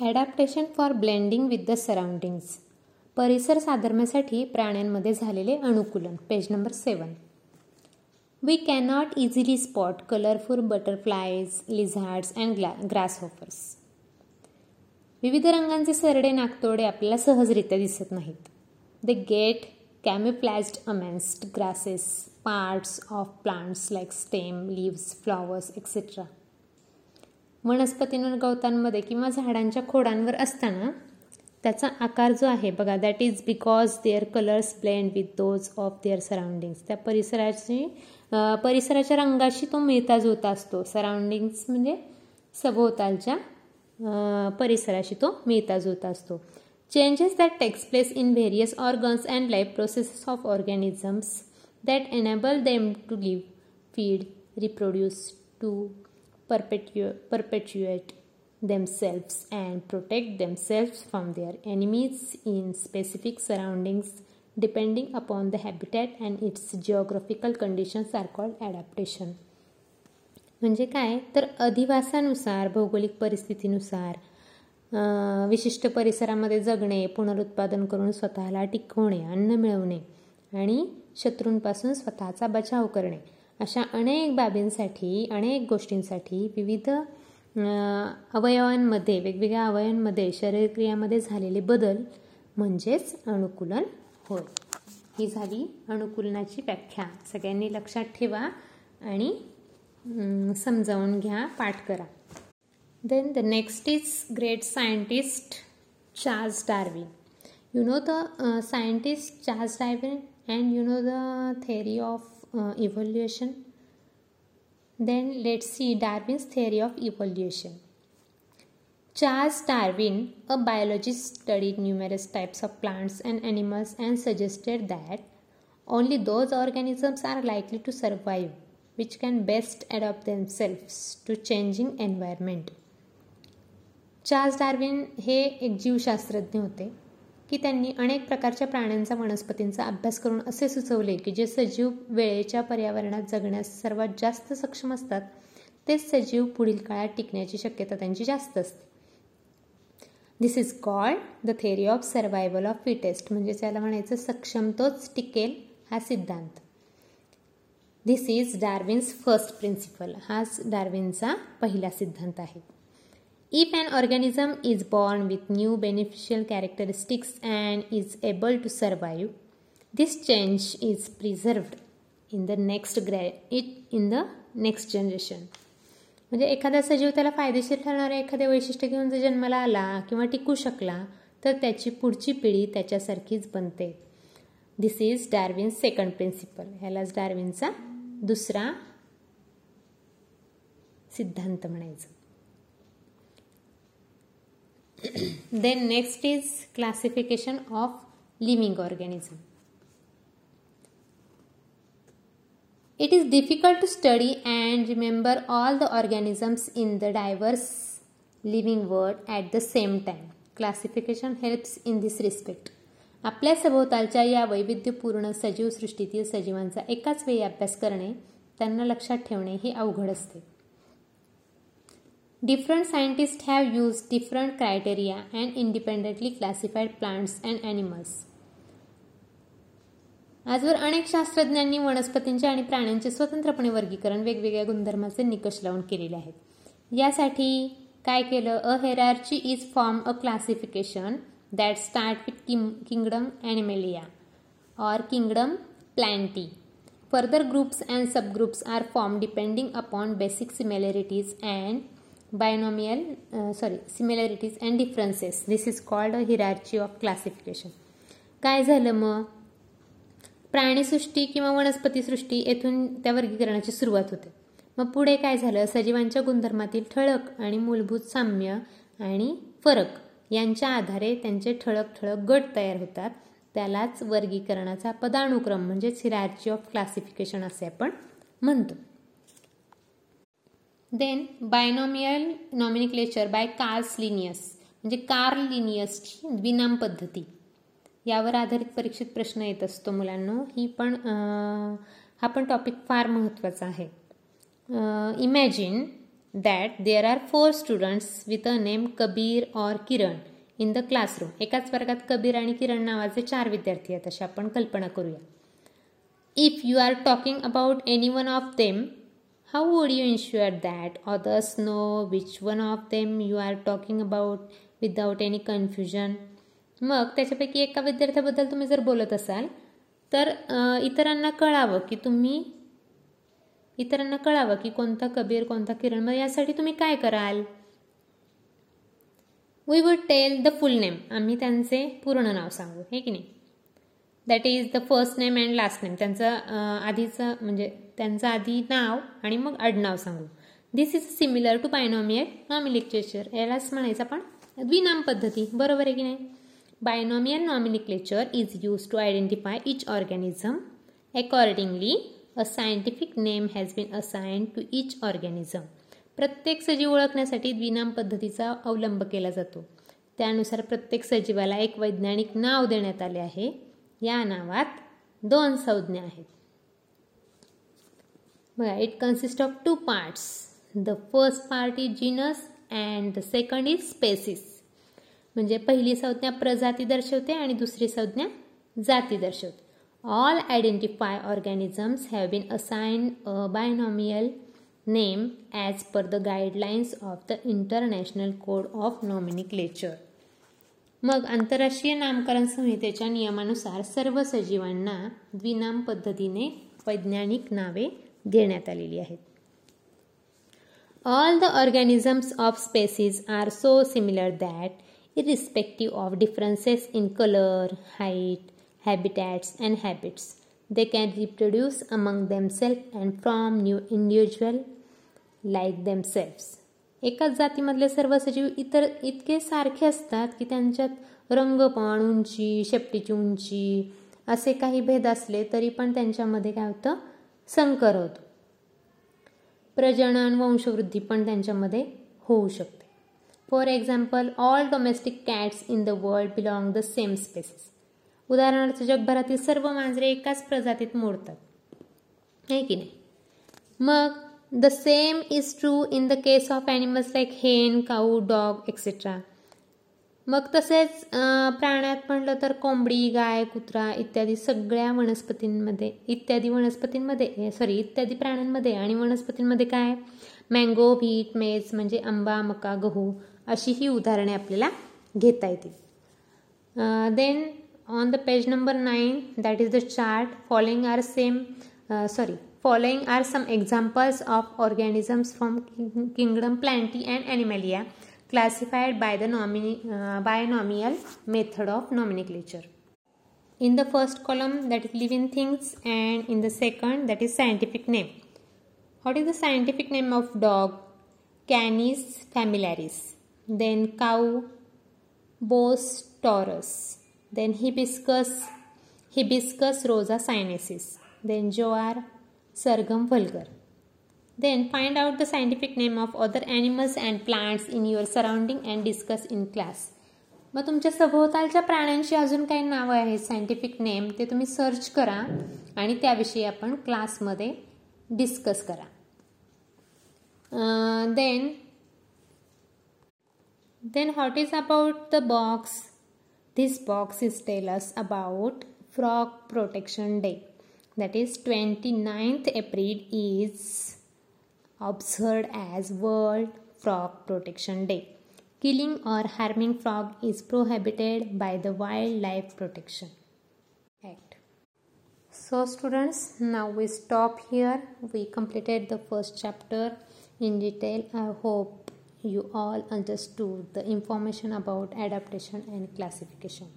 Adaptation for blending with the surroundings परिसर साधर्म्यासाठी प्राण्यांमध्ये झालेले अनुकूलन. Page number seven we cannot easily spot colourful butterflies lizards and ग्ला ग्रासहॉफर्स विविध रंगांचे सरडे नागतोडे आपल्याला सहजरित्या दिसत नाहीत. They get camouflaged amidst grasses parts of plants like stem leaves flowers etcetera वनस्पतींवर गवतांमध्ये किंवा झाडांच्या खोडांवर असताना त्याचा आकार जो आहे बघा that is because their colours blend with those of their surroundings त्या परिसराची परिसराच्या रंगाशी तो मिळता जुळता असतो. सराउंडिंग्स म्हणजे सभोवतालच्या परिसराशी तो मिळता जुळता असतो. Changes that takes place in various organs and life processes of organisms that enable them to live feed reproduce to perpetu- perpetuate themselves and protect themselves from their enemies in specific surroundings depending upon the habitat and its geographical conditions are called adaptation म्हणजे काय तर अधिवासानुसार भौगोलिक परिस्थितीनुसार विशिष्ट परिसरामध्ये जगणे पुनरुत्पादन करून स्वतःला टिकवणे अन्न मिळवणे आणि शत्रूंपासून स्वतःचा बचाव करणे अशा अनेक बाबींसाठी अनेक गोष्टींसाठी विविध अवयवांमध्ये वेगवेगळ्या अवयवांमध्ये शरीरक्रियामध्ये झालेले बदल म्हणजेच अनुकूलन होय. ही झाली अनुकूलनाची व्याख्या. सगळ्यांनी लक्षात ठेवा आणि समजावून घ्या पाठ करा. Then the next is great scientist Charles Darwin you know the scientist Charles Darwin and you know the theory of uh, evolution then let's see darwin's theory of evolution charles darwin a biologist studied numerous types of plants and animals and suggested that only those organisms are likely to survive which can best adapt themselves to changing environment Charles Darwin हे एक जीवशास्त्रज्ञ होते की त्यांनी अनेक प्रकारच्या प्राण्यांचा वनस्पतींचा अभ्यास करून असे सुचवले की जे सजीव वेळेच्या पर्यावरणात जगण्यास सर्वात जास्त सक्षम असतात तेच सजीव पुढील काळात टिकण्याची शक्यता त्यांची जास्त असते. This is called the theory of survival of fittest म्हणजे त्याला म्हणायचं सक्षम तोच टिकेल हा सिद्धांत. This is Darwin's first principle हाच डार्विनचा पहिला सिद्धांत आहे. If an organism is born with new beneficial characteristics and is able to survive, this change is preserved in the next it in the next generation. म्हणजे एखादा सजीव त्याला फायदेशीर ठरणारे एखादे वैशिष्ट्य घेऊन जर जन्माला आला किंवा टिकू शकला तर त्याची पुढची पिढी त्याच्यासारखीच बनते this is Darwin second principle ह्यालाच डार्विनचा दुसरा सिद्धांत म्हणायचं then next is classification of living organism it is difficult to study and remember all the organisms in the diverse living world at the same time classification helps in this respect आपल्या सभोवतालच्या या वैविध्यपूर्ण सजीव सृष्टीतील सजीवांचा एकाच वेळी अभ्यास करणे त्यांना लक्षात ठेवणे हे अवघड असते Different scientists have used different criteria and independently classified plants and animals. आजवर अनेक शास्त्रज्ञांनी वनस्पतींचे आणि प्राण्यांचे स्वतंत्रपणे वर्गीकरण वेगवेगळ्या गुणधर्माचे निकष लावून केलेले आहेत. यासाठी काय केलं? A hierarchy is form a classification that start with king kingdom animalia or kingdom plantae further groups and subgroups are form depending upon basic similarities and binomial uh, sorry similarities and differences. This is called a hierarchy of classification. काय झालं मग? प्राणीसृष्टी किंवा वनस्पतीसृष्टी येथून त्या वर्गीकरणाची सुरुवात होते. मग पुढे काय झालं? सजीवांच्या गुणधर्मातील ठळक आणि मूलभूत साम्य आणि फरक यांच्या आधारे त्यांचे ठळक ठळक गट तयार होतात. त्यालाच वर्गीकरणाचा पदानुक्रम म्हणजेच हिरार्ची ऑफ क्लासिफिकेशन असे आपण म्हणतो. Then binomial nomenclature by Carl Linnaeus म्हणजे कार्ल लिनियसची द्विनाम पद्धती. यावर आधारित परीक्षित प्रश्न येत असतो मुलांना. ही पण हा पण टॉपिक फार महत्त्वाचा आहे. Imagine that there are four students with a name Kabir or Kiran in the classroom एकाच वर्गात कबीर आणि किरण नावाचे चार विद्यार्थी आहेत अशी आपण कल्पना करूया. If you are talking about any one of them how would you ensure that others know which one of them you are talking about without any confusion मग त्याच्यापैकी एका विद्यार्थ्याबद्दल तुम्ही जर बोलत असाल तर इतरांना कळावं की तुम्ही इतरांना कळावं की कोणता कबीर कोणता किरण मग यासाठी तुम्ही काय कराल? We would tell the full name आम्ही त्यांचे पूर्ण नाव सांगू हे की नाही? That is the first name and last name त्यांचं आधीचं म्हणजे त्यांचं आधी नाव आणि मग आडनाव सांगू. This is similar to binomial nomenclature यालाच म्हणायचं आपण द्विनाम पद्धती. बरोबर आहे की नाही? Binomial nomenclature is use to identify each organism accordingly a scientific name has been assign to each organism प्रत्येक सजीव ओळखण्यासाठी द्विनाम पद्धतीचा अवलंब केला जातो. त्यानुसार प्रत्येक सजीवाला एक वैज्ञानिक नाव देण्यात आले आहे. या नावात दोन संज्ञा आहेत. बघा it consist of two parts the first part is genus and the second is species म्हणजे पहिली संज्ञा प्रजाती दर्शवते आणि दुसरी संज्ञा जाती दर्शवते. All identify organisms have been assigned a binomial name as per the guidelines of the international code of nomenclature मग आंतरराष्ट्रीय नामकरण संहितेच्या नियमानुसार सर्व सजीवांना द्विनाम पद्धतीने वैज्ञानिक नावे देण्यात आलेली आहेत. All the organisms of species are so similar that irrespective of differences in colour height habitats and habits they can reproduce among themself and from new individual like themselves एकाच जातीमधले सर्व सजीव इतर इतके सारखे असतात की त्यांच्यात रंगपण उंची शेपटीची उंची असे काही भेद असले तरी पण त्यांच्यामध्ये काय होतं? संकर होतो. प्रजनन वंशवृद्धी पण त्यांच्यामध्ये होऊ शकते. For example all domestic cats in the world belong the same species उदाहरणार्थ जगभरातील सर्व मांजरे एकाच प्रजातीत मोडतात. आहे की नाही? मग the same is true in the case of animals like hen cow dog etcetera मग तसेच प्राण्यात म्हणलं तर कोंबडी गाय कुत्रा इत्यादी सगळ्या वनस्पतींमध्ये इत्यादी वनस्पतींमध्ये सॉरी इत्यादी प्राण्यांमध्ये आणि वनस्पतींमध्ये काय मँगो व्हीट मेज म्हणजे आंबा मका गहू अशी ही उदाहरणे आपल्याला घेता येतील. Then on the page number nine that is the chart following are same sorry Following are some examples of organisms from kingdom Plantae and Animalia classified by the uh, binomial method of nomenclature. In the first column that is living things and in the second that is scientific name. What is the scientific name of dog? Canis familiaris. Then cow, Bos taurus. Then hibiscus, Hibiscus rosa sinensis. Then joar, sorghum vulgare Then find out the scientific name of other animals and plants in your surrounding and discuss in class. मग तुमच्या सभोवतालच्या प्राण्यांची अजून काही नावं आहेत scientific name ते तुम्ही सर्च करा आणि त्याविषयी आपण क्लासमध्ये डिस्कस करा. Then then what is about the box this box is tell us about frog protection day that is 29th April is observed as World Frog Protection Day. Killing or harming frog is prohibited by the Wildlife Protection Act. So students, now we stop here. We completed the first chapter in detail. I hope you all understood the information about adaptation and classification.